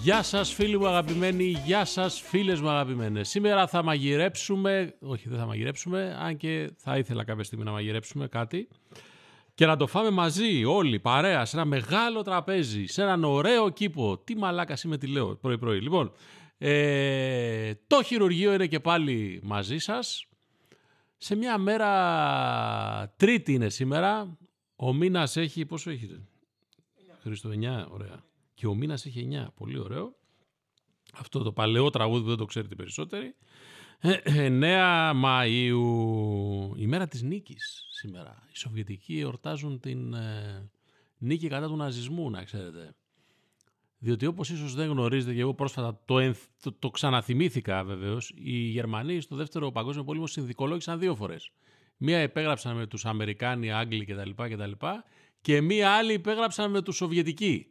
Γεια σας φίλοι μου αγαπημένοι, γεια σας φίλες μου αγαπημένες. Σήμερα θα μαγειρέψουμε, όχι δεν θα μαγειρέψουμε, αν και θα ήθελα κάποια στιγμή να μαγειρέψουμε κάτι και να το φάμε μαζί όλοι, παρέα, σε ένα μεγάλο τραπέζι, σε έναν ωραίο κήπο. Τι μαλάκας είμαι τι λέω πρωί πρωί. Λοιπόν, ε, το χειρουργείο είναι και πάλι μαζί σας. Σε μια μέρα, τρίτη είναι σήμερα, ο μήνας έχει, πόσο έχει, ρε; Χρήστο 9, ωραία. Και ο μήνας έχει 9, πολύ ωραίο. Αυτό το παλαιό τραγούδι που δεν το ξέρετε περισσότεροι. Ε, 9 Μαΐου, η μέρα της νίκης σήμερα. Οι Σοβιετικοί εορτάζουν την ε, νίκη κατά του ναζισμού, να ξέρετε. Διότι όπως ίσως δεν γνωρίζετε και εγώ πρόσφατα το, ενθ- το, το ξαναθυμήθηκα βεβαίως, οι Γερμανοί στο δεύτερο παγκόσμιο πόλεμο συνδικολόγησαν δύο φορές. Μία υπέγραψαν με τους Αμερικάνοι, Άγγλοι κτλ. κτλ και μία άλλη υπέγραψαν με τους Σοβιετικοί.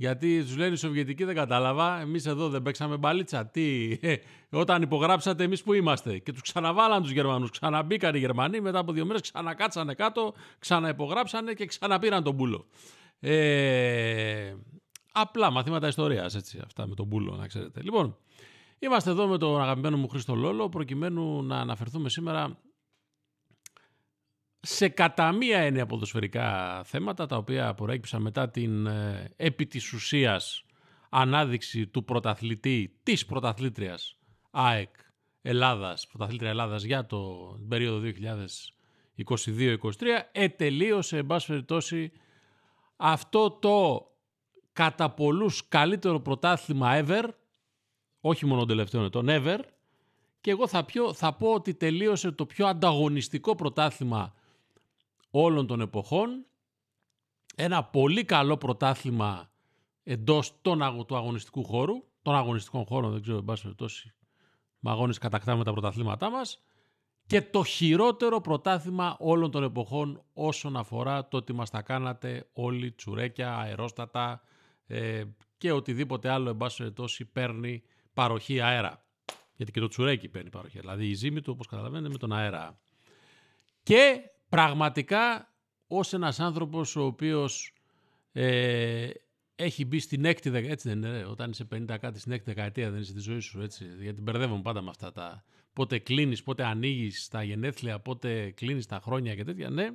Γιατί τους λένε οι Σοβιετικοί δεν κατάλαβα. Εμείς εδώ δεν παίξαμε μπαλίτσα. Τι, ε, όταν υπογράψατε, εμείς που είμαστε. Και τους ξαναβάλαν τους Γερμανούς. Ξαναμπήκαν οι Γερμανοί. Μετά από δύο μέρες ξανακάτσανε κάτω, ξαναυπογράψανε και ξαναπήραν τον πούλο. Ε, απλά μαθήματα ιστορίας, έτσι. Αυτά με τον πούλο, να ξέρετε. Λοιπόν, είμαστε εδώ με τον αγαπημένο μου Χρήστο Λόλο, προκειμένου να αναφερθούμε σήμερα σε κατά μία έννοια ποδοσφαιρικά θέματα τα οποία προέκυψαν μετά την ε, επί της ουσίας ανάδειξη του πρωταθλητή της πρωταθλήτριας ΑΕΚ Ελλάδας, πρωταθλήτρια Ελλάδας για το την περίοδο 2022-2023 ετελείωσε εν πάση περιπτώσει αυτό το κατά πολλούς καλύτερο πρωτάθλημα ever όχι μόνο των τελευταίων ετών ever και εγώ θα, πιο, θα πω ότι τελείωσε το πιο ανταγωνιστικό πρωτάθλημα όλων των εποχών. Ένα πολύ καλό πρωτάθλημα εντός των, αγω- του αγωνιστικού χώρου, των αγωνιστικών χώρων, δεν ξέρω, εν πάση περιπτώσει, με αγώνες κατακτάμε τα πρωταθλήματά μας και το χειρότερο πρωτάθλημα όλων των εποχών όσον αφορά το ότι μας τα κάνατε όλοι τσουρέκια, αερόστατα ε, και οτιδήποτε άλλο εν πάση περιπτώσει παίρνει παροχή αέρα. Γιατί και το τσουρέκι παίρνει παροχή. Δηλαδή η ζύμη του, όπως καταλαβαίνετε, με τον αέρα. Και πραγματικά ως ένας άνθρωπος ο οποίος ε, έχει μπει στην έκτη δεκαετία, έτσι δεν είναι, ρε, όταν είσαι 50 κάτι στην έκτη δεκαετία δεν είσαι τη ζωή σου, έτσι, γιατί μπερδεύομαι πάντα με αυτά τα πότε κλείνεις, πότε ανοίγεις τα γενέθλια, πότε κλείνεις τα χρόνια και τέτοια, ναι.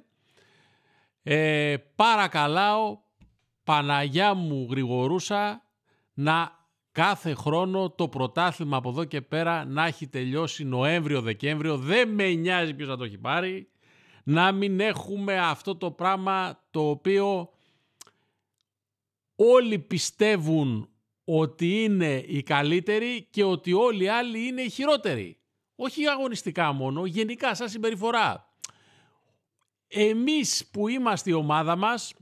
Ε, παρακαλάω, Παναγιά μου γρηγορούσα να κάθε χρόνο το πρωτάθλημα από εδώ και πέρα να έχει τελειώσει Νοέμβριο-Δεκέμβριο. Δεν με νοιάζει ποιος θα το έχει πάρει. Να μην έχουμε αυτό το πράγμα το οποίο όλοι πιστεύουν ότι είναι οι καλύτεροι και ότι όλοι οι άλλοι είναι οι χειρότεροι. Όχι αγωνιστικά μόνο, γενικά σαν συμπεριφορά. Εμείς που είμαστε η ομάδα μας,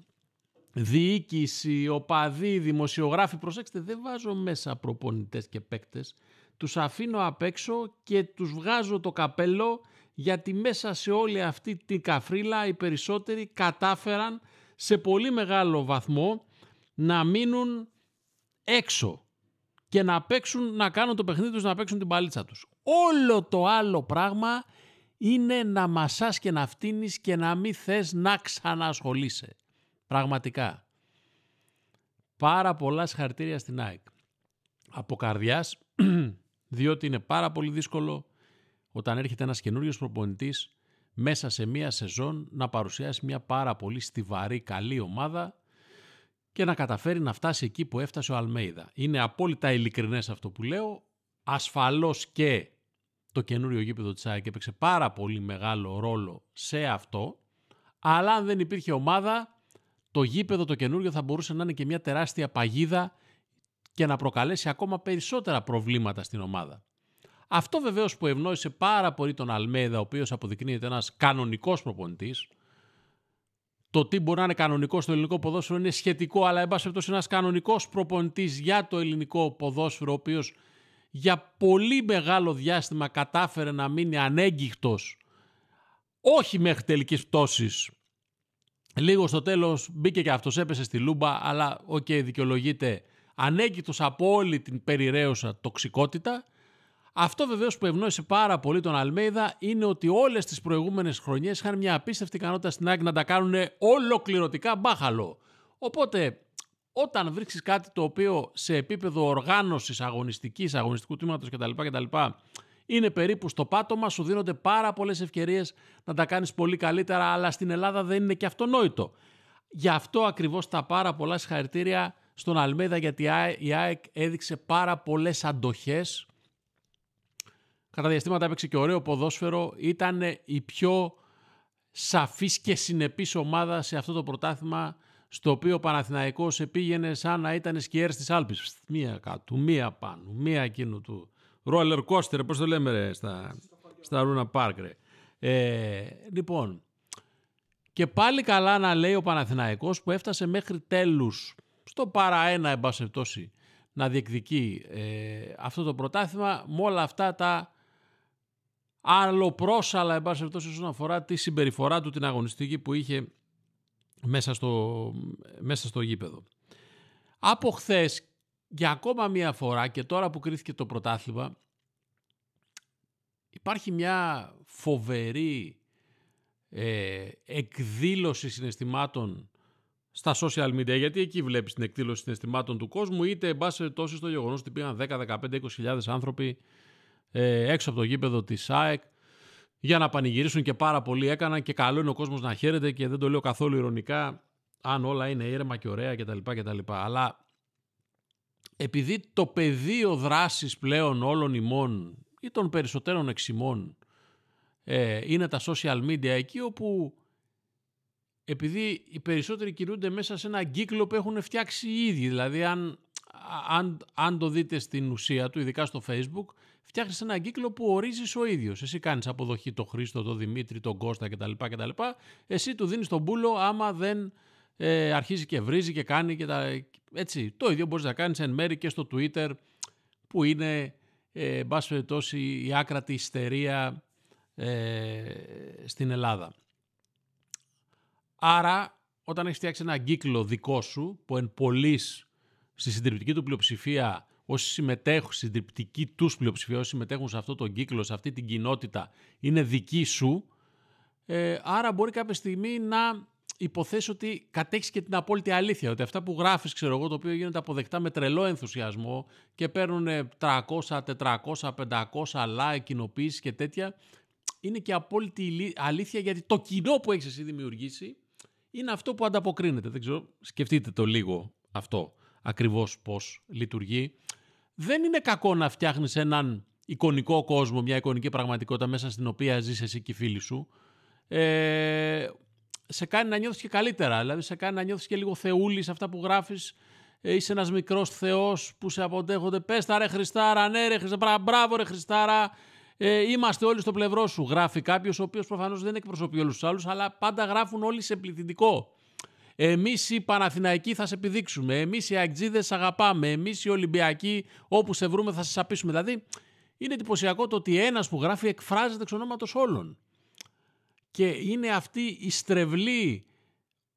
διοίκηση, οπαδοί, δημοσιογράφοι, προσέξτε δεν βάζω μέσα προπονητές και παίκτες, τους αφήνω απ' έξω και τους βγάζω το καπέλο γιατί μέσα σε όλη αυτή την καφρίλα οι περισσότεροι κατάφεραν σε πολύ μεγάλο βαθμό να μείνουν έξω και να παίξουν, να κάνουν το παιχνίδι τους, να παίξουν την παλίτσα τους. Όλο το άλλο πράγμα είναι να μασάς και να φτύνεις και να μην θες να ξανασχολείσαι. Πραγματικά. Πάρα πολλά συγχαρητήρια στην ΑΕΚ. Από καρδιάς, διότι είναι πάρα πολύ δύσκολο όταν έρχεται ένας καινούριος προπονητής μέσα σε μία σεζόν να παρουσιάσει μια πάρα πολύ στιβαρή καλή ομάδα και να καταφέρει να φτάσει εκεί που έφτασε ο Αλμέιδα. Είναι απόλυτα ειλικρινές αυτό που λέω. Ασφαλώς και το καινούριο γήπεδο της ΑΕΚ έπαιξε πάρα πολύ μεγάλο ρόλο σε αυτό, αλλά αν δεν υπήρχε ομάδα, το γήπεδο το καινούριο θα μπορούσε να είναι και μια τεράστια παγίδα και να προκαλέσει ακόμα περισσότερα προβλήματα στην ομάδα. Αυτό βεβαίως που ευνόησε πάρα πολύ τον Αλμέδα, ο οποίος αποδεικνύεται ένας κανονικός προπονητής. Το τι μπορεί να είναι κανονικός στο ελληνικό ποδόσφαιρο είναι σχετικό, αλλά εν πάση περιπτώσει ένας κανονικός προπονητής για το ελληνικό ποδόσφαιρο, ο οποίος για πολύ μεγάλο διάστημα κατάφερε να μείνει ανέγγιχτος όχι μέχρι τελικής πτώσης Λίγο στο τέλος μπήκε και αυτός, έπεσε στη λούμπα, αλλά ok, okay, δικαιολογείται ανέγγιχτος από όλη την περιρρέουσα τοξικότητα. Αυτό βεβαίως που ευνόησε πάρα πολύ τον Αλμέιδα είναι ότι όλες τις προηγούμενες χρονιές είχαν μια απίστευτη ικανότητα στην ΑΕΚ να τα κάνουν ολοκληρωτικά μπάχαλο. Οπότε όταν βρίσκεις κάτι το οποίο σε επίπεδο οργάνωσης αγωνιστικής, αγωνιστικού τμήματος κτλ. κτλ είναι περίπου στο πάτωμα, σου δίνονται πάρα πολλές ευκαιρίες να τα κάνεις πολύ καλύτερα, αλλά στην Ελλάδα δεν είναι και αυτονόητο. Γι' αυτό ακριβώς τα πάρα πολλά συγχαρητήρια στον Αλμέδα, γιατί η ΑΕΚ έδειξε πάρα πολλές αντοχές. Κατά διαστήματα έπαιξε και ωραίο ποδόσφαιρο. Ήταν η πιο σαφής και συνεπής ομάδα σε αυτό το πρωτάθλημα στο οποίο ο Παναθηναϊκός επήγαινε σαν να ήταν σκιέρ της Άλπης. Μία κάτω, μία πάνω, μία εκείνο του roller coaster, πώς το λέμε ρε, στα, στα Ρούνα Πάρκ. Ρε. Ε, λοιπόν, και πάλι καλά να λέει ο Παναθηναϊκός που έφτασε μέχρι τέλους στο παρά ένα εμπασευτώσει να διεκδικεί ε, αυτό το πρωτάθλημα με όλα αυτά τα αλλοπρόσαλα εμπασευτώσει όσον αφορά τη συμπεριφορά του την αγωνιστική που είχε μέσα στο, μέσα στο γήπεδο. Από χθες για ακόμα μία φορά και τώρα που κρίθηκε το πρωτάθλημα υπάρχει μια φοβερή ε, εκδήλωση συναισθημάτων στα social media, γιατί εκεί βλέπεις την εκδήλωση συναισθημάτων του κόσμου, είτε εν πάση τόσο στο γεγονός ότι πήγαν 10, 15, 20 άνθρωποι ε, έξω από το γήπεδο της ΑΕΚ για να πανηγυρίσουν και πάρα πολλοί έκαναν και καλό είναι ο κόσμος να χαίρεται και δεν το λέω καθόλου ηρωνικά αν όλα είναι ήρεμα και ωραία κτλ. κτλ. Αλλά επειδή το πεδίο δράσης πλέον όλων ημών ή των περισσότερων εξημών ε, είναι τα social media εκεί όπου επειδή οι περισσότεροι κινούνται μέσα σε ένα κύκλο που έχουν φτιάξει οι ίδιοι. Δηλαδή αν, αν, αν το δείτε στην ουσία του, ειδικά στο facebook, φτιάχνεις ένα κύκλο που ορίζεις ο ίδιος. Εσύ κάνεις αποδοχή τον Χρήστο, τον Δημήτρη, τον Κώστα κτλ. κτλ. Εσύ του δίνεις τον πούλο άμα δεν ε, αρχίζει και βρίζει και κάνει και τα... Έτσι, το ίδιο μπορείς να κάνεις εν μέρη και στο Twitter που είναι, ε, περιπτώσει, η άκρατη ιστερία ε, στην Ελλάδα. Άρα, όταν έχεις φτιάξει ένα κύκλο δικό σου, που εν πολλής στη συντριπτική του πλειοψηφία, όσοι συμμετέχουν, στη συντριπτική τους πλειοψηφία, όσοι συμμετέχουν σε αυτό τον κύκλο, σε αυτή την κοινότητα, είναι δική σου, ε, άρα μπορεί κάποια στιγμή να υποθέσεις ότι κατέχεις και την απόλυτη αλήθεια. Ότι αυτά που γράφεις, ξέρω εγώ, το οποίο γίνεται αποδεκτά με τρελό ενθουσιασμό και παίρνουν 300, 400, 500 like, κοινοποίηση και τέτοια, είναι και απόλυτη αλήθεια γιατί το κοινό που έχεις εσύ δημιουργήσει είναι αυτό που ανταποκρίνεται. Δεν ξέρω, σκεφτείτε το λίγο αυτό ακριβώς πώς λειτουργεί. Δεν είναι κακό να φτιάχνεις έναν εικονικό κόσμο, μια εικονική πραγματικότητα μέσα στην οποία ζεις εσύ και οι φίλοι σου. Ε, σε κάνει να νιώθεις και καλύτερα, δηλαδή σε κάνει να νιώθεις και λίγο θεούλης αυτά που γράφεις. Ε, είσαι ένας μικρός θεός που σε αποτέχονται. Πες τα ρε Χριστάρα, ναι ρε Χριστάρα, μπράβο ρε Χριστάρα. Ε, είμαστε όλοι στο πλευρό σου. Γράφει κάποιος ο οποίος προφανώς δεν εκπροσωπεί όλους τους άλλους, αλλά πάντα γράφουν όλοι σε πληθυντικό. Εμείς οι Παναθηναϊκοί θα σε επιδείξουμε. Εμείς οι Αγτζίδε αγαπάμε. Εμείς οι Ολυμπιακοί, όπου σε βρούμε, θα σε απίσουμε. Δηλαδή, είναι εντυπωσιακό το ότι ένας που γράφει εκφράζεται εξ ονόματος όλων. Και είναι αυτή η στρεβλή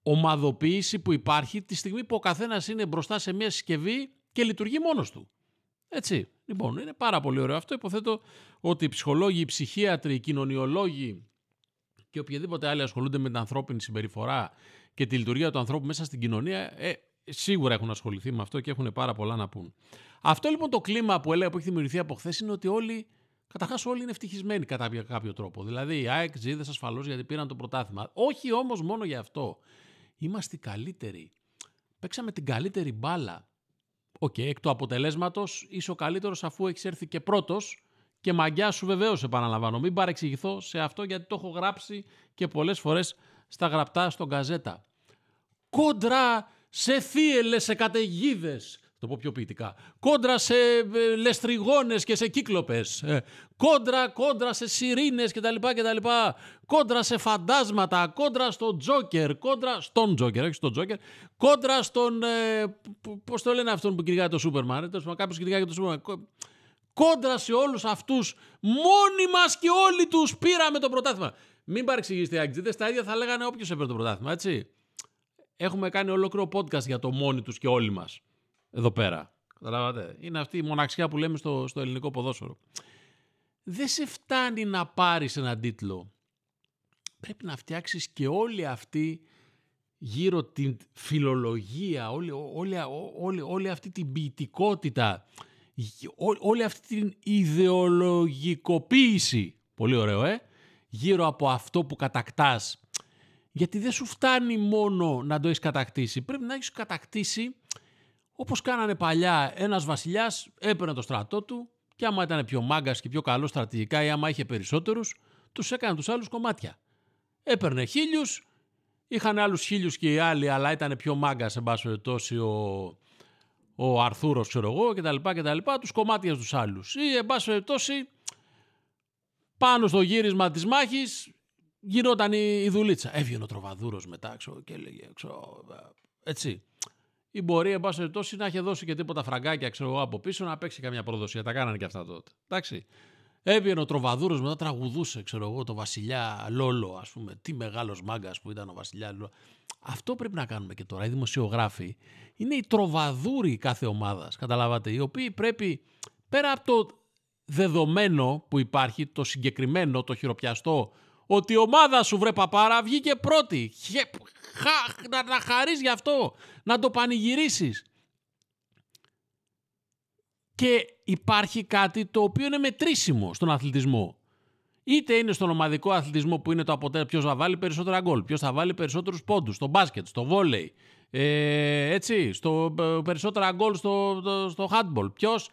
ομαδοποίηση που υπάρχει τη στιγμή που ο καθένας είναι μπροστά σε μια συσκευή και λειτουργεί μόνος του. Έτσι. Λοιπόν, είναι πάρα πολύ ωραίο αυτό. Υποθέτω ότι οι ψυχολόγοι, οι ψυχίατροι, οι κοινωνιολόγοι και οποιαδήποτε άλλοι ασχολούνται με την ανθρώπινη συμπεριφορά και τη λειτουργία του ανθρώπου μέσα στην κοινωνία, ε, σίγουρα έχουν ασχοληθεί με αυτό και έχουν πάρα πολλά να πούν. Αυτό λοιπόν το κλίμα που έλεγα που έχει δημιουργηθεί από χθες είναι ότι όλοι, καταρχάς όλοι είναι ευτυχισμένοι κατά κάποιο τρόπο. Δηλαδή οι ΑΕΚτζήδες ασφαλώς γιατί πήραν το πρωτάθλημα. Όχι όμως μόνο για αυτό. Είμαστε καλύτεροι. Παίξαμε την καλύτερη μπάλα. Οκ, εκ του αποτελέσματος είσαι ο καλύτερος αφού έχεις έρθει και πρώτος και μαγιά σου βεβαίως επαναλαμβάνω. Μην παρεξηγηθώ σε αυτό γιατί το έχω γράψει και πολλές φορές στα γραπτά στον καζέτα. Κόντρα σε θύελες, σε καταιγίδες. Το πω πιο ποιητικά. Κόντρα σε ε, λεστριγόνες και σε κύκλοπες. Ε, κόντρα, κόντρα σε σιρήνες κτλ. κτλ. Κόντρα σε φαντάσματα. Κόντρα στον Τζόκερ. Κόντρα στον Τζόκερ, όχι στον Τζόκερ. Κόντρα στον... Ε, πώς το λένε αυτόν που κυνηγάει το Σούπερμαν. Ε, κάποιος κυνηγάει το Σούπερμαν. Κόντρα σε όλους αυτούς. Μόνοι μας και όλοι τους πήραμε το πρωτάθλημα. Μην παρεξηγήσετε οι Αγγλίδε, τα ίδια θα λέγανε όποιος έπαιρνε το πρωτάθλημα, έτσι. έχουμε κάνει ολόκληρο podcast για το μόνοι τους και όλοι μας. Εδώ πέρα. Καταλάβατε. Είναι αυτή η μοναξιά που λέμε στο, στο ελληνικό ποδόσφαιρο. Δεν σε φτάνει να πάρεις έναν τίτλο. Πρέπει να φτιάξεις και όλη αυτή γύρω την φιλολογία, όλη, όλη, όλη, όλη αυτή την ποιητικότητα, ό- όλη αυτή την ιδεολογικοποίηση, πολύ ωραίο ε, γύρω από αυτό που κατακτάς. Γιατί δεν σου φτάνει μόνο να το έχεις κατακτήσει. Πρέπει να έχεις κατακτήσει όπως κάνανε παλιά ένας βασιλιάς έπαιρνε το στρατό του και άμα ήταν πιο μάγκας και πιο καλός στρατηγικά ή άμα είχε περισσότερους, τους έκανε τους άλλους κομμάτια. Έπαιρνε χίλιους, είχαν άλλους χίλιους και οι άλλοι, αλλά ήταν πιο μάγκας σε πάση περιπτώσει ο, ο Αρθούρος, ξέρω εγώ, κτλ. κτλ τους κομμάτια στους άλλους. Ή, εν πάση περιπτώσει, πάνω στο γύρισμα της μάχης γινόταν η, η δουλίτσα. Έβγαινε ο Τροβαδούρος μετά, ξέρω, και έλεγε, ξέρω, έτσι. Ή μπορεί, εν πάση περιπτώσει, να έχει δώσει και τίποτα φραγκάκια, ξέρω εγώ, από πίσω, να παίξει καμιά προδοσία. Τα κάνανε και αυτά τότε. Εντάξει. Έβγαινε ο Τροβαδούρος μετά τραγουδούσε, ξέρω εγώ, το βασιλιά Λόλο, ας πούμε. Τι μεγάλος μάγκας που ήταν ο βασιλιά Λόλο. Αυτό πρέπει να κάνουμε και τώρα. Οι δημοσιογράφοι είναι οι τροβαδούροι κάθε ομάδας, καταλάβατε, οι οποίοι πρέπει, πέρα από το δεδομένο που υπάρχει, το συγκεκριμένο, το χειροπιαστό, ότι η ομάδα σου βρε παπάρα βγήκε πρώτη. Χε, χα, να, να χαρείς γι' αυτό, να το πανηγυρίσεις. Και υπάρχει κάτι το οποίο είναι μετρήσιμο στον αθλητισμό. Είτε είναι στον ομαδικό αθλητισμό που είναι το αποτέλεσμα ποιος θα βάλει περισσότερα γκολ, ποιος θα βάλει περισσότερους πόντους, στο μπάσκετ, στο βόλεϊ, ε, έτσι, στο, ε, περισσότερα γκολ στο, στο, στο handball. Ποιος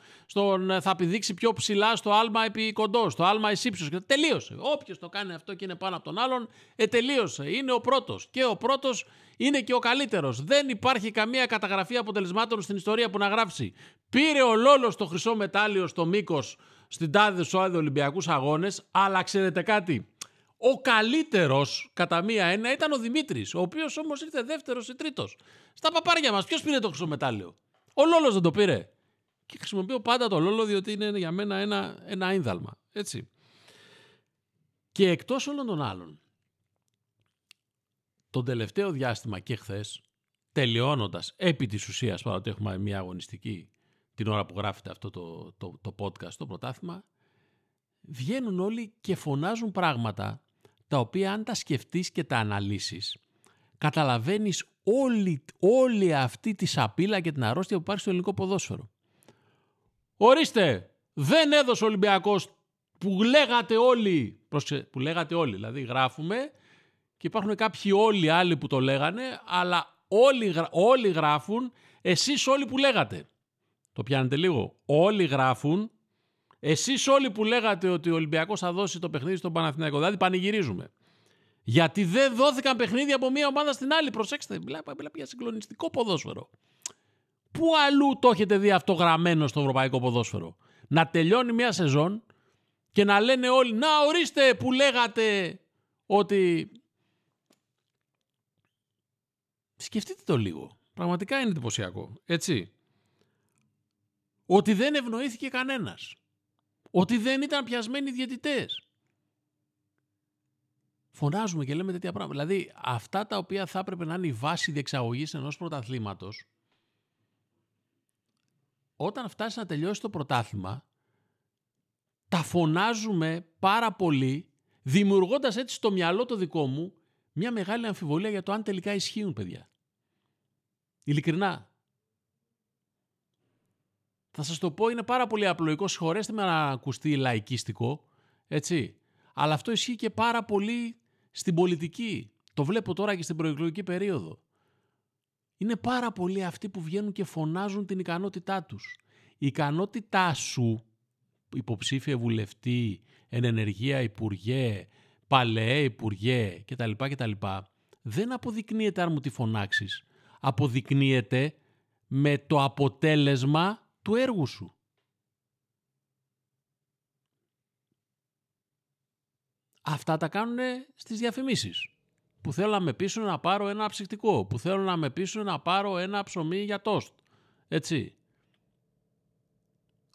θα πηδήξει πιο ψηλά στο άλμα επί κοντό, στο άλμα εις ύψος. Τελείωσε. Όποιος το κάνει αυτό και είναι πάνω από τον άλλον, ε, τελείωσε. Είναι ο πρώτος. Και ο πρώτος είναι και ο καλύτερος. Δεν υπάρχει καμία καταγραφή αποτελεσμάτων στην ιστορία που να γράψει. Πήρε ο Λόλος το χρυσό μετάλλιο στο μήκος στην τάδε σοάδε Ολυμπιακούς Αγώνες, αλλά ξέρετε κάτι; Ο καλύτερος κατά μία έννοια ήταν ο Δημήτρης, ο οποίος όμως ήρθε δεύτερος ή τρίτος. Στα παπάρια μας, ποιος πήρε το χρυσό μετάλλιο. Ο Λόλος δεν το πήρε. Και χρησιμοποιώ πάντα το Λόλο διότι είναι για μένα ένα, ένα ίνδαλμα. Έτσι. Και εκτός όλων των άλλων, τον τελευταίο διάστημα και χθες, τελειώνοντας επί της ουσίας, παρότι έχουμε μια αγωνιστική την ώρα που γράφεται αυτό το, το, το podcast, το πρωτάθλημα, βγαίνουν όλοι και φωνάζουν πράγματα τα οποία αν τα σκεφτείς και τα αναλύσεις, καταλαβαίνεις όλη, όλη αυτή τη σαπίλα και την αρρώστια που υπάρχει στο ελληνικό ποδόσφαιρο. Ορίστε, δεν έδωσε ο Ολυμπιακός που λέγατε όλοι, που λέγατε όλοι, δηλαδή γράφουμε και υπάρχουν κάποιοι όλοι άλλοι που το λέγανε, αλλά όλοι, όλοι γράφουν εσείς όλοι που λέγατε. Το πιάνετε λίγο. Όλοι γράφουν. Εσείς όλοι που λέγατε ότι ο Ολυμπιακός θα δώσει το παιχνίδι στον Παναθηναϊκό, δηλαδή πανηγυρίζουμε. Γιατί δεν δόθηκαν παιχνίδια από μία ομάδα στην άλλη. Προσέξτε, μιλάμε για συγκλονιστικό ποδόσφαιρο. Πού αλλού το έχετε δει αυτό γραμμένο στο ευρωπαϊκό ποδόσφαιρο; Να τελειώνει μία σεζόν και να λένε όλοι, να ορίστε που λέγατε ότι... Σκεφτείτε το λίγο. Πραγματικά είναι εντυπωσιακό. Έτσι ότι δεν ευνοήθηκε κανένας. Ότι δεν ήταν πιασμένοι διαιτητές. Φωνάζουμε και λέμε τέτοια πράγματα. Δηλαδή αυτά τα οποία θα έπρεπε να είναι η βάση διεξαγωγής ενός πρωταθλήματος όταν φτάσει να τελειώσει το πρωτάθλημα τα φωνάζουμε πάρα πολύ δημιουργώντας έτσι στο μυαλό το δικό μου μια μεγάλη αμφιβολία για το αν τελικά ισχύουν παιδιά. Ειλικρινά. Θα σας το πω, είναι πάρα πολύ απλοϊκό, συγχωρέστε με να ακουστεί λαϊκίστικο, έτσι. Αλλά αυτό ισχύει και πάρα πολύ στην πολιτική. Το βλέπω τώρα και στην προεκλογική περίοδο. Είναι πάρα πολλοί αυτοί που βγαίνουν και φωνάζουν την ικανότητά τους. Η ικανότητά σου, υποψήφια βουλευτή, εν ενεργεία υπουργέ, παλαιέ υπουργέ κτλ. κτλ. δεν αποδεικνύεται αν μου τη φωνάξεις. Αποδεικνύεται με το αποτέλεσμα του έργου σου. Αυτά τα κάνουν στις διαφημίσεις. Που θέλω να με πείσουν να πάρω ένα ψυχτικό. Που θέλω να με πείσουν να πάρω ένα ψωμί για τόστ. Έτσι.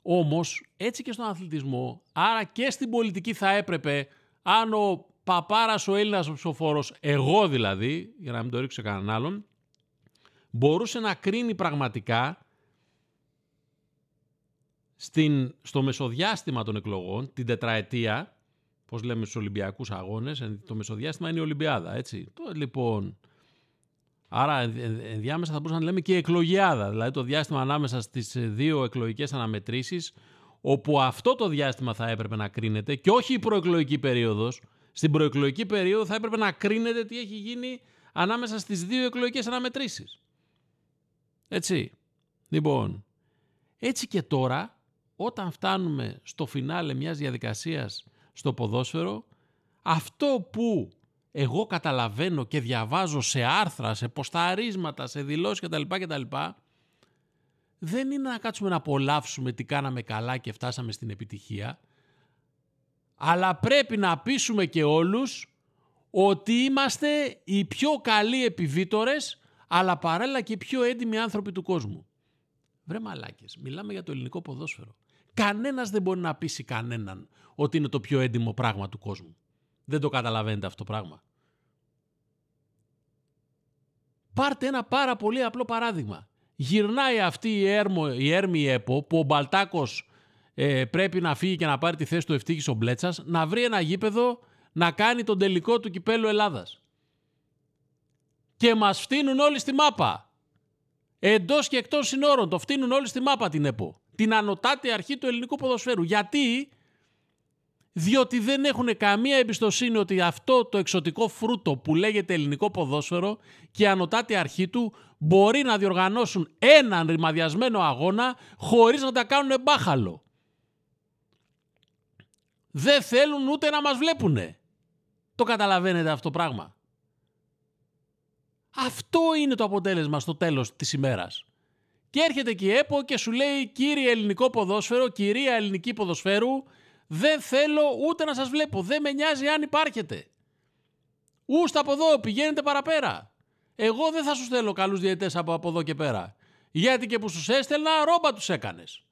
Όμως, έτσι και στον αθλητισμό, άρα και στην πολιτική θα έπρεπε, αν ο παπάρας ο Έλληνας ο ψηφοφόρος, εγώ δηλαδή, για να μην το ρίξω κανέναν άλλον, μπορούσε να κρίνει πραγματικά στην, στο μεσοδιάστημα των εκλογών, την τετραετία, πώς λέμε στους Ολυμπιακούς αγώνες, το μεσοδιάστημα είναι η Ολυμπιάδα, έτσι. Το, λοιπόν, άρα ενδιάμεσα θα μπορούσαμε να λέμε και εκλογιάδα, δηλαδή το διάστημα ανάμεσα στις δύο εκλογικές αναμετρήσεις, όπου αυτό το διάστημα θα έπρεπε να κρίνεται και όχι η προεκλογική περίοδος. Στην προεκλογική περίοδο θα έπρεπε να κρίνεται τι έχει γίνει ανάμεσα στις δύο εκλογικές αναμετρήσεις. Έτσι. Λοιπόν, έτσι και τώρα, όταν φτάνουμε στο φινάλε μιας διαδικασίας στο ποδόσφαιρο, αυτό που εγώ καταλαβαίνω και διαβάζω σε άρθρα, σε ποσταρίσματα, σε δηλώσεις κτλ. κτλ δεν είναι να κάτσουμε να απολαύσουμε τι κάναμε καλά και φτάσαμε στην επιτυχία, αλλά πρέπει να πείσουμε και όλους ότι είμαστε οι πιο καλοί επιβίτορες, αλλά παράλληλα και οι πιο έντιμοι άνθρωποι του κόσμου. Βρε μαλάκες, μιλάμε για το ελληνικό ποδόσφαιρο. Κανένας δεν μπορεί να πείσει κανέναν ότι είναι το πιο έντιμο πράγμα του κόσμου. Δεν το καταλαβαίνετε αυτό το πράγμα. Πάρτε ένα πάρα πολύ απλό παράδειγμα γυρνάει αυτή η, έρμο, η έρμη ΕΠΟ που ο Μπαλτάκος ε, πρέπει να φύγει και να πάρει τη θέση του Ευτύχης ο Μπλέτσας να βρει ένα γήπεδο να κάνει τον τελικό του κυπέλου Ελλάδας. Και μας φτύνουν όλοι στη μάπα. Εντός και εκτός συνόρων το φτύνουν όλοι στη μάπα την ΕΠΟ. Την ανωτάτη αρχή του ελληνικού ποδοσφαίρου. Γιατί; Διότι δεν έχουν καμία εμπιστοσύνη ότι αυτό το εξωτικό φρούτο που λέγεται ελληνικό ποδόσφαιρο και η ανωτάτη αρχή του μπορεί να διοργανώσουν έναν ρημαδιασμένο αγώνα χωρίς να τα κάνουν μπάχαλο. Δεν θέλουν ούτε να μας βλέπουνε. Το καταλαβαίνετε αυτό το πράγμα; Αυτό είναι το αποτέλεσμα στο τέλος της ημέρας. Και έρχεται και η ΕΠΟ και σου λέει κύριε ελληνικό ποδόσφαιρο, κυρία ελληνική ποδοσφαίρου, δεν θέλω ούτε να σας βλέπω. Δεν με νοιάζει αν υπάρχετε. Ούστα από εδώ, πηγαίνετε παραπέρα. Εγώ δεν θα σου στέλνω καλούς διαιτές από, από εδώ και πέρα. Γιατί και που σου έστελνα, ρόμπα τους έκανες.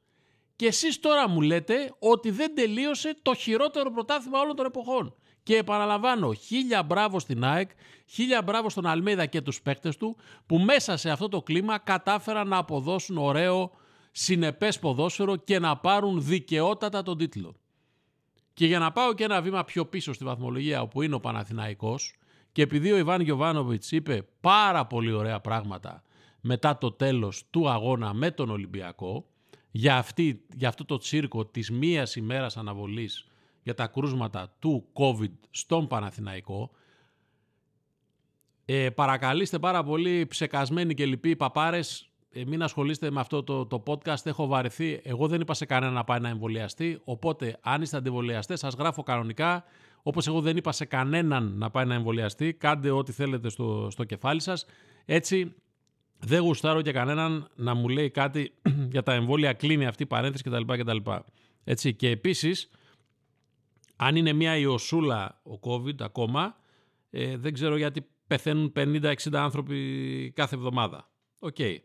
Και εσείς τώρα μου λέτε ότι δεν τελείωσε το χειρότερο πρωτάθλημα όλων των εποχών. Και επαναλαμβάνω, χίλια μπράβο στην ΑΕΚ, χίλια μπράβο στον Αλμίδα και τους παίκτες του, που μέσα σε αυτό το κλίμα κατάφεραν να αποδώσουν ωραίο συνεπές ποδόσφαιρο και να πάρουν δικαιότατα τον τίτλο. Και για να πάω και ένα βήμα πιο πίσω στη βαθμολογία όπου είναι ο Παναθηναϊκός και επειδή ο Ιβάν Γιωβάνοβιτς είπε πάρα πολύ ωραία πράγματα μετά το τέλος του αγώνα με τον Ολυμπιακό για, αυτή, για αυτό το τσίρκο της μίας ημέρας αναβολής για τα κρούσματα του COVID στον Παναθηναϊκό ε, παρακαλείστε πάρα πολύ ψεκασμένοι και λοιποί παπάρες ε, μην ασχολείστε με αυτό το, το podcast. Έχω βαρεθεί. Εγώ δεν είπα σε κανένα να πάει να εμβολιαστεί. Οπότε, αν είστε αντιβολιαστέ, σας γράφω κανονικά. Όπως εγώ δεν είπα σε κανέναν να πάει να εμβολιαστεί. Κάντε ό,τι θέλετε στο, στο κεφάλι σας. Έτσι, δεν γουστάρω και κανέναν να μου λέει κάτι για τα εμβόλια. Κλείνει αυτή η παρένθεση κτλ. κτλ. Έτσι, και επίσης, αν είναι μια ιωσούλα ο COVID ακόμα, ε, δεν ξέρω γιατί πεθαίνουν 50-60 άνθρωποι κάθε εβδομάδα. OK. Okay.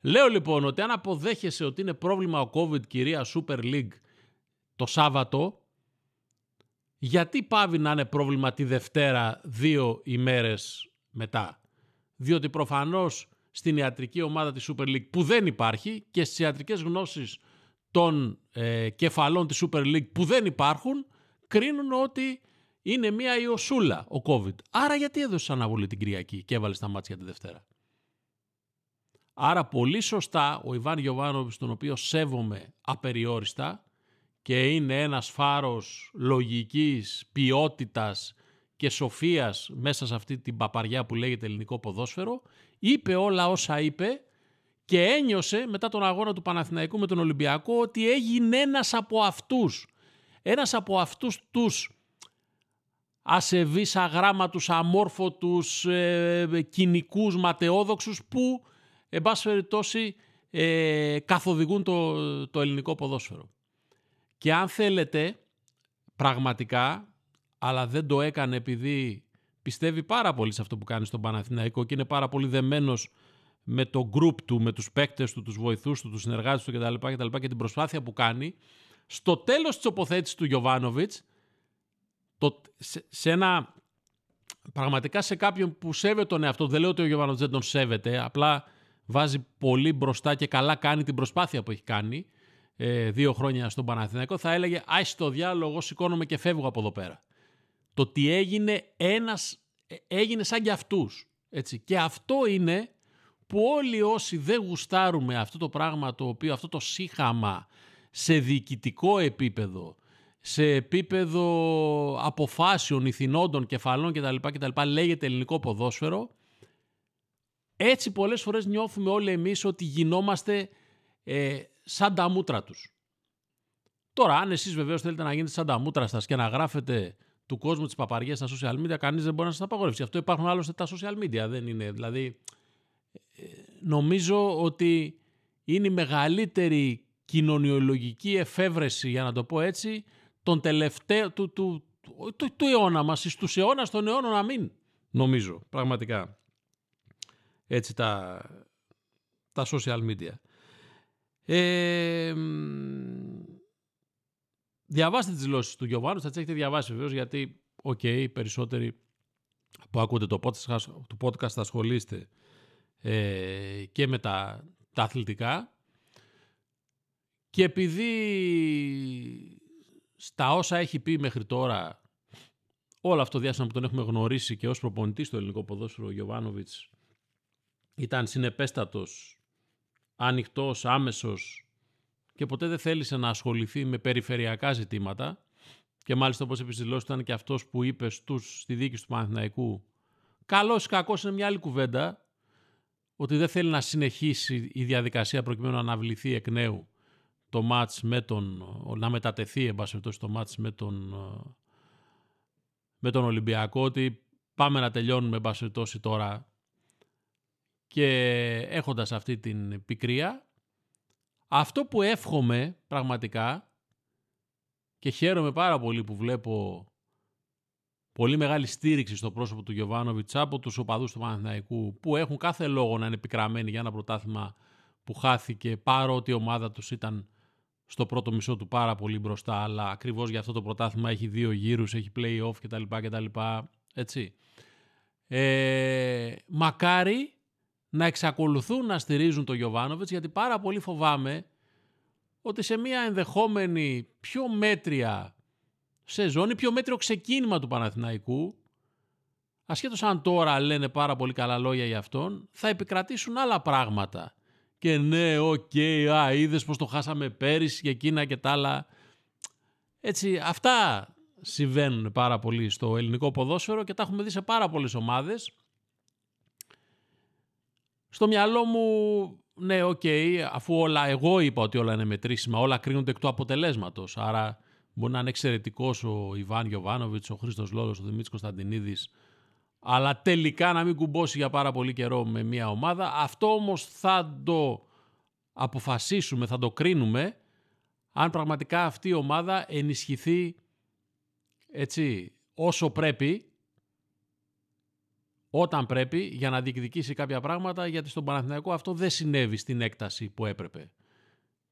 Λέω λοιπόν ότι αν αποδέχεσαι ότι είναι πρόβλημα ο COVID κυρία Super League το Σάββατο, γιατί παύει να είναι πρόβλημα τη Δευτέρα δύο ημέρες μετά; Διότι προφανώς στην ιατρική ομάδα της Super League που δεν υπάρχει και στις ιατρικές γνώσεις των ε, κεφαλών της Super League που δεν υπάρχουν, κρίνουν ότι είναι μια ιωσούλα ο COVID. Άρα γιατί έδωσε αναβολή την Κυριακή και έβαλε στα μάτια τη Δευτέρα; Άρα πολύ σωστά ο Ιβάν Γιωβάνοβιτς, τον οποίο σέβομαι απεριόριστα και είναι ένας φάρος λογικής, ποιότητας και σοφίας μέσα σε αυτή την παπαριά που λέγεται ελληνικό ποδόσφαιρο, είπε όλα όσα είπε και ένιωσε μετά τον αγώνα του Παναθηναϊκού με τον Ολυμπιακό ότι έγινε ένας από αυτούς. Ένας από αυτούς τους ασεβείς αγράμματους, αμόρφωτους, ε, κοινικούς, ματαιόδοξους που εν πάση περιπτώσει ε, καθοδηγούν το, το ελληνικό ποδόσφαιρο. Και αν θέλετε πραγματικά, αλλά δεν το έκανε επειδή πιστεύει πάρα πολύ σε αυτό που κάνει στον Παναθηναϊκό και είναι πάρα πολύ δεμένος με το group του, με τους παίκτες του, τους βοηθούς του, τους συνεργάτες του κτλ. κτλ και την προσπάθεια που κάνει, στο τέλος τηςοποθέτησης του Γιωβάνοβιτς, το, σε, σε ένα, πραγματικά σε κάποιον που σέβεται τον εαυτό, δεν λέω ότι ο Γιωβάνοβιτς δεν τον σέβεται, απλά βάζει πολύ μπροστά και καλά κάνει την προσπάθεια που έχει κάνει ε, δύο χρόνια στον Παναθηναϊκό, θα έλεγε «Άι στο διάλογο, εγώ σηκώνομαι και φεύγω από εδώ πέρα». Το τι έγινε ένας, ε, έγινε σαν και αυτούς. Έτσι. Και αυτό είναι που όλοι όσοι δεν γουστάρουμε αυτό το πράγμα το οποίο, αυτό το σύχαμα σε διοικητικό επίπεδο, σε επίπεδο αποφάσεων, ηθινόντων, κεφαλών κτλ. κτλ λέγεται ελληνικό ποδόσφαιρο, έτσι πολλές φορές νιώθουμε όλοι εμείς ότι γινόμαστε ε, σαν τα μούτρα τους. Τώρα, αν εσείς βεβαίως θέλετε να γίνετε σαν τα μούτρα σας και να γράφετε του κόσμου τις παπαριές στα social media, κανείς δεν μπορεί να σας απαγορεύσει. Αυτό υπάρχουν άλλωστε τα social media, δεν είναι. Δηλαδή, ε, νομίζω ότι είναι η μεγαλύτερη κοινωνιολογική εφεύρεση, για να το πω έτσι, τον τελευταίο, του, του, του, του αιώνα μας, στους αιώνας των αιώνων να μην, νομίζω, πραγματικά. Έτσι τα, τα social media. Ε, διαβάστε τις δηλώσεις του Γιοβάνοβιτς, θα τις έχετε διαβάσει βεβαίως, γιατί, OK, okay, περισσότεροι που ακούτε το podcast, το podcast θα ασχολείστε ε, και με τα, τα αθλητικά. Και επειδή στα όσα έχει πει μέχρι τώρα όλο αυτό το διάστημα που τον έχουμε γνωρίσει και ως προπονητής στο ελληνικό ποδόσφαιρο ο Γιοβάνοβιτς ήταν συνεπέστατος, ανοιχτός, άμεσος και ποτέ δεν θέλησε να ασχοληθεί με περιφερειακά ζητήματα. Και μάλιστα όπως επιστηλώσει ήταν και αυτός που είπε στους, στη δίκη του Παναθηναϊκού καλός ή κακός είναι μια άλλη κουβέντα ότι δεν θέλει να συνεχίσει η διαδικασία προκειμένου να αναβληθεί εκ νέου το μάτς με τον, να μετατεθεί εν το μάτς με τον, με τον Ολυμπιακό ότι πάμε να τελειώνουμε εν τώρα. Και έχοντας αυτή την πικρία αυτό που εύχομαι πραγματικά και χαίρομαι πάρα πολύ που βλέπω πολύ μεγάλη στήριξη στο πρόσωπο του Γιωβάνοβιτς από τους οπαδούς του Παναθηναϊκού που έχουν κάθε λόγο να είναι πικραμένοι για ένα πρωτάθλημα που χάθηκε παρότι η ομάδα τους ήταν στο πρώτο μισό του πάρα πολύ μπροστά αλλά ακριβώς για αυτό το πρωτάθλημα έχει δύο γύρους, έχει play-off κτλ. κτλ έτσι. Ε, μακάρι να εξακολουθούν να στηρίζουν τον Γιοβάνοβιτς γιατί πάρα πολύ φοβάμαι ότι σε μια ενδεχόμενη πιο μέτρια σεζόν ή πιο μέτριο ξεκίνημα του Παναθηναϊκού ασχέτως αν τώρα λένε πάρα πολύ καλά λόγια για αυτόν θα επικρατήσουν άλλα πράγματα και ναι, OK, okay, α, είδες πως το χάσαμε πέρυσι και εκείνα και τα άλλα. Έτσι, αυτά συμβαίνουν πάρα πολύ στο ελληνικό ποδόσφαιρο και τα έχουμε δει σε πάρα πολλές ομάδες στο μυαλό μου, ναι, OK, okay, αφού όλα, εγώ είπα ότι όλα είναι μετρήσιμα, όλα κρίνονται εκ του αποτελέσματος. Άρα μπορεί να είναι εξαιρετικός ο Ιβάν Γιοβάνοβιτς, ο Χρήστος Λόλο, ο Δημήτρης Κωνσταντινίδης, αλλά τελικά να μην κουμπώσει για πάρα πολύ καιρό με μια ομάδα. Αυτό όμως θα το αποφασίσουμε, θα το κρίνουμε αν πραγματικά αυτή η ομάδα ενισχυθεί έτσι όσο πρέπει όταν πρέπει για να διεκδικήσει κάποια πράγματα γιατί στον Παναθηναϊκό αυτό δεν συνέβη στην έκταση που έπρεπε.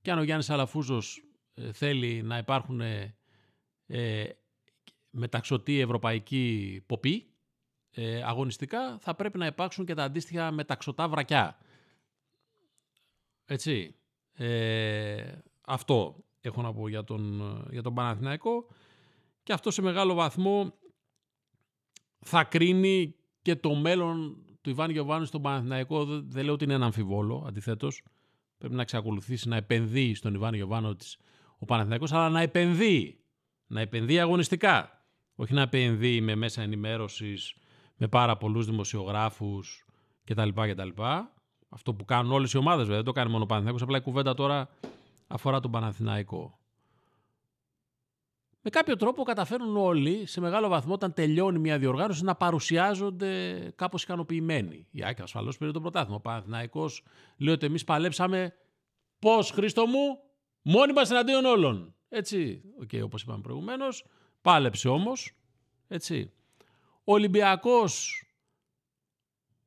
Και αν ο Γιάννης Αλαφούζος ε, θέλει να υπάρχουν ε, ε, μεταξωτή ευρωπαϊκή ποπή ε, αγωνιστικά θα πρέπει να υπάρξουν και τα αντίστοιχα μεταξωτά βρακιά. Έτσι. Ε, αυτό έχω να πω για τον, για τον Παναθηναϊκό και αυτό σε μεγάλο βαθμό θα κρίνει και το μέλλον του Ιβάν Γιωβάνου στον Παναθηναϊκό δεν λέω ότι είναι ένα αμφιβόλο, αντιθέτως. Πρέπει να εξακολουθήσει να επενδύει στον Ιβάν Γιωβάνο της ο Παναθηναϊκός, αλλά να επενδύει. Να επενδύει αγωνιστικά. Όχι να επενδύει με μέσα ενημέρωσης, με πάρα πολλούς δημοσιογράφους κτλ. κτλ. Αυτό που κάνουν όλες οι ομάδες, βέβαια. Δεν το κάνει μόνο ο Παναθηναϊκός. Απλά η κουβέντα τώρα αφορά τον Παναθηναϊκό με κάποιο τρόπο καταφέρνουν όλοι σε μεγάλο βαθμό όταν τελειώνει μια διοργάνωση να παρουσιάζονται κάπως ικανοποιημένοι. Η Άκη ασφαλώς πήρε το πρωτάθλημα. Ο Παναθηναϊκός λέει ότι εμείς παλέψαμε πώς Χρήστο μου μόνοι μας εναντίον όλων. Έτσι, okay, όπως είπαμε προηγουμένως, πάλεψε όμως. Έτσι. Ο Ολυμπιακός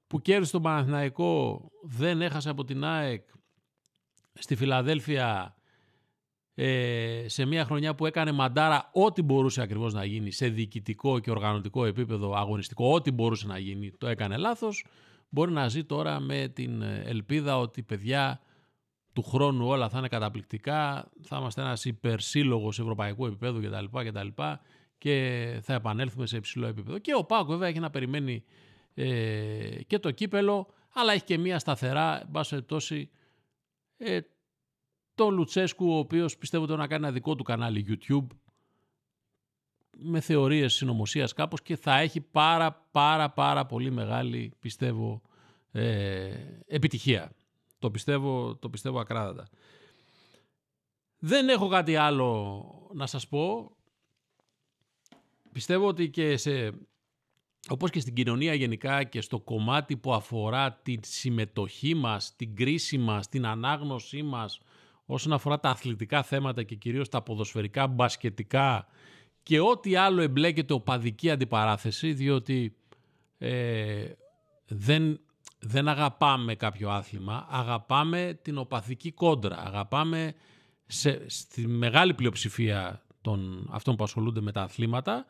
που κέρδισε τον Παναθηναϊκό δεν έχασε από την ΑΕΚ στη Φιλαδέλφια ε, σε μια χρονιά που έκανε μαντάρα ό,τι μπορούσε ακριβώς να γίνει σε διοικητικό και οργανωτικό επίπεδο αγωνιστικό, ό,τι μπορούσε να γίνει, το έκανε λάθος. μπορεί να ζει τώρα με την ελπίδα ότι παιδιά του χρόνου όλα θα είναι καταπληκτικά, θα είμαστε ένας υπερσύλλογος ευρωπαϊκού επίπεδου κτλ. κτλ και θα επανέλθουμε σε υψηλό επίπεδο. Και ο Πάοκ βέβαια έχει να περιμένει ε, και το κύπελο, αλλά έχει και μία σταθερά, μπάσε τόση, ε, το Λουτσέσκου, ο οποίος πιστεύω ότι να κάνει ένα δικό του κανάλι YouTube, με θεωρίες συνωμοσίας κάπως και θα έχει πάρα πάρα πάρα πολύ μεγάλη πιστεύω ε, επιτυχία. Το πιστεύω, το πιστεύω ακράδαντα. Δεν έχω κάτι άλλο να σας πω πιστεύω ότι και σε, όπως και στην κοινωνία γενικά και στο κομμάτι που αφορά τη συμμετοχή μας, την κρίση μας, την ανάγνωσή μας όσον αφορά τα αθλητικά θέματα και κυρίως τα ποδοσφαιρικά, μπασκετικά και ό,τι άλλο εμπλέκεται οπαδική αντιπαράθεση διότι ε, δεν, δεν αγαπάμε κάποιο άθλημα, αγαπάμε την οπαδική κόντρα, αγαπάμε σε, στη μεγάλη πλειοψηφία των αυτών που ασχολούνται με τα αθλήματα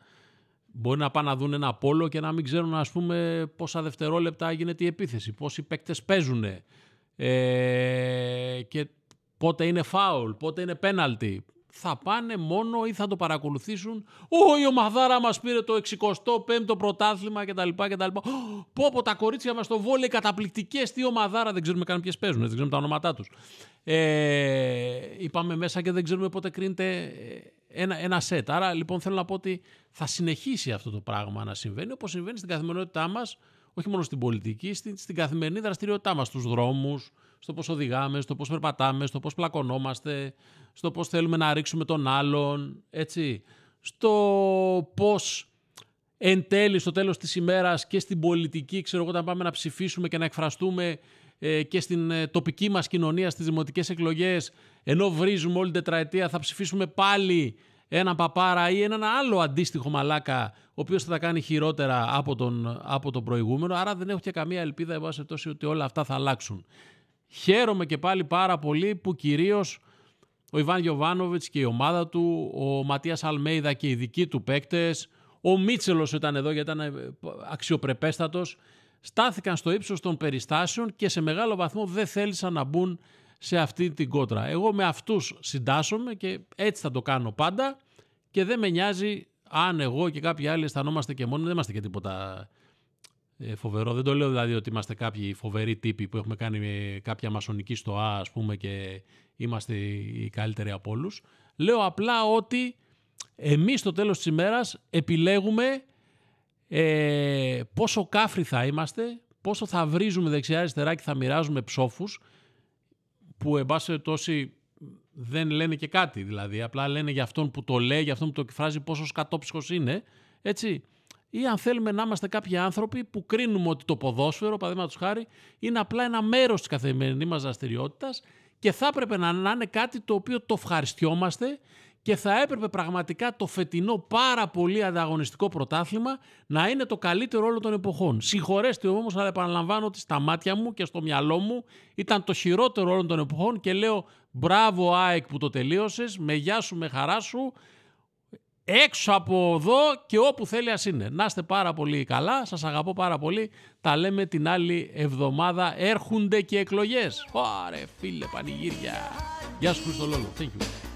μπορεί να πάνε να δουν ένα πόλο και να μην ξέρουν ας πούμε πόσα δευτερόλεπτα γίνεται η επίθεση, πόσοι παίκτες παίζουν ε, και πότε είναι φάουλ, πότε είναι πέναλτι. Θα πάνε μόνο ή θα το παρακολουθήσουν. Ω, η ομαδάρα μας πήρε το 65ο πρωτάθλημα κτλ. κτλ. Πω, πω, τα κορίτσια μας το βόλεϊ καταπληκτικές. Τι ομαδάρα, δεν ξέρουμε καν ποιες παίζουν, δεν ξέρουμε τα ονόματά τους. Ε, είπαμε μέσα και δεν ξέρουμε πότε κρίνεται ένα, ένα σετ. Άρα λοιπόν θέλω να πω ότι θα συνεχίσει αυτό το πράγμα να συμβαίνει όπως συμβαίνει στην καθημερινότητά μας, όχι μόνο στην πολιτική, στην, στην καθημερινή δραστηριότητά μας, στους δρόμους, στο πώς οδηγάμε, στο πώς περπατάμε, στο πώς πλακωνόμαστε, στο πώς θέλουμε να ρίξουμε τον άλλον, έτσι, στο πώς εν τέλει, στο τέλος της ημέρας και στην πολιτική, ξέρω εγώ, όταν πάμε να ψηφίσουμε και να εκφραστούμε ε, και στην ε, τοπική μας κοινωνία στις δημοτικές εκλογές ενώ βρίζουμε όλη την τετραετία θα ψηφίσουμε πάλι έναν παπάρα ή έναν άλλο αντίστοιχο μαλάκα ο οποίος θα τα κάνει χειρότερα από τον, από τον προηγούμενο άρα δεν έχω και καμία ελπίδα εγώ σε τόσο ότι όλα αυτά θα αλλάξουν. Χαίρομαι και πάλι πάρα πολύ που κυρίως ο Ιβάν Γιωβάνοβιτς και η ομάδα του, ο Ματίας Αλμέιδα και οι δικοί του παίκτες, ο Μίτσελος ήταν εδώ γιατί ήταν αξιοπρεπέστατος στάθηκαν στο ύψος των περιστάσεων και σε μεγάλο βαθμό δεν θέλησαν να μπουν σε αυτή την κότρα. Εγώ με αυτούς συντάσσομαι και έτσι θα το κάνω πάντα και δεν με νοιάζει αν εγώ και κάποιοι άλλοι αισθανόμαστε και μόνοι, δεν είμαστε και τίποτα ε, φοβερό. Δεν το λέω δηλαδή ότι είμαστε κάποιοι φοβεροί τύποι που έχουμε κάνει κάποια μασονική στοά ας πούμε και είμαστε οι καλύτεροι από όλους. Λέω απλά ότι εμείς στο τέλος της ημέρας επιλέγουμε ε, πόσο κάφροι θα είμαστε, πόσο θα βρίζουμε δεξιά-αριστερά και θα μοιράζουμε ψόφους που εν πάση τόση δεν λένε και κάτι δηλαδή, απλά λένε για αυτόν που το λέει, για αυτόν που το εκφράζει πόσο σκατόψυχος είναι, έτσι. Ή αν θέλουμε να είμαστε κάποιοι άνθρωποι που κρίνουμε ότι το ποδόσφαιρο, παραδείγματος χάρη, είναι απλά ένα μέρος της καθημερινής μας δραστηριότητας και θα έπρεπε να είναι κάτι το οποίο το ευχαριστιόμαστε και θα έπρεπε πραγματικά το φετινό πάρα πολύ ανταγωνιστικό πρωτάθλημα να είναι το καλύτερο όλων των εποχών. Συγχωρέστε όμως, αλλά επαναλαμβάνω ότι στα μάτια μου και στο μυαλό μου ήταν το χειρότερο όλων των εποχών και λέω μπράβο ΑΕΚ που το τελείωσες, με γεια σου, με χαρά σου, έξω από εδώ και όπου θέλει ας είναι. Να είστε πάρα πολύ καλά, σας αγαπώ πάρα πολύ. Τα λέμε την άλλη εβδομάδα. Έρχονται και εκλογές. Ωρε φίλε πανηγύρια. Γεια σου Χριστολόγο. Thank you.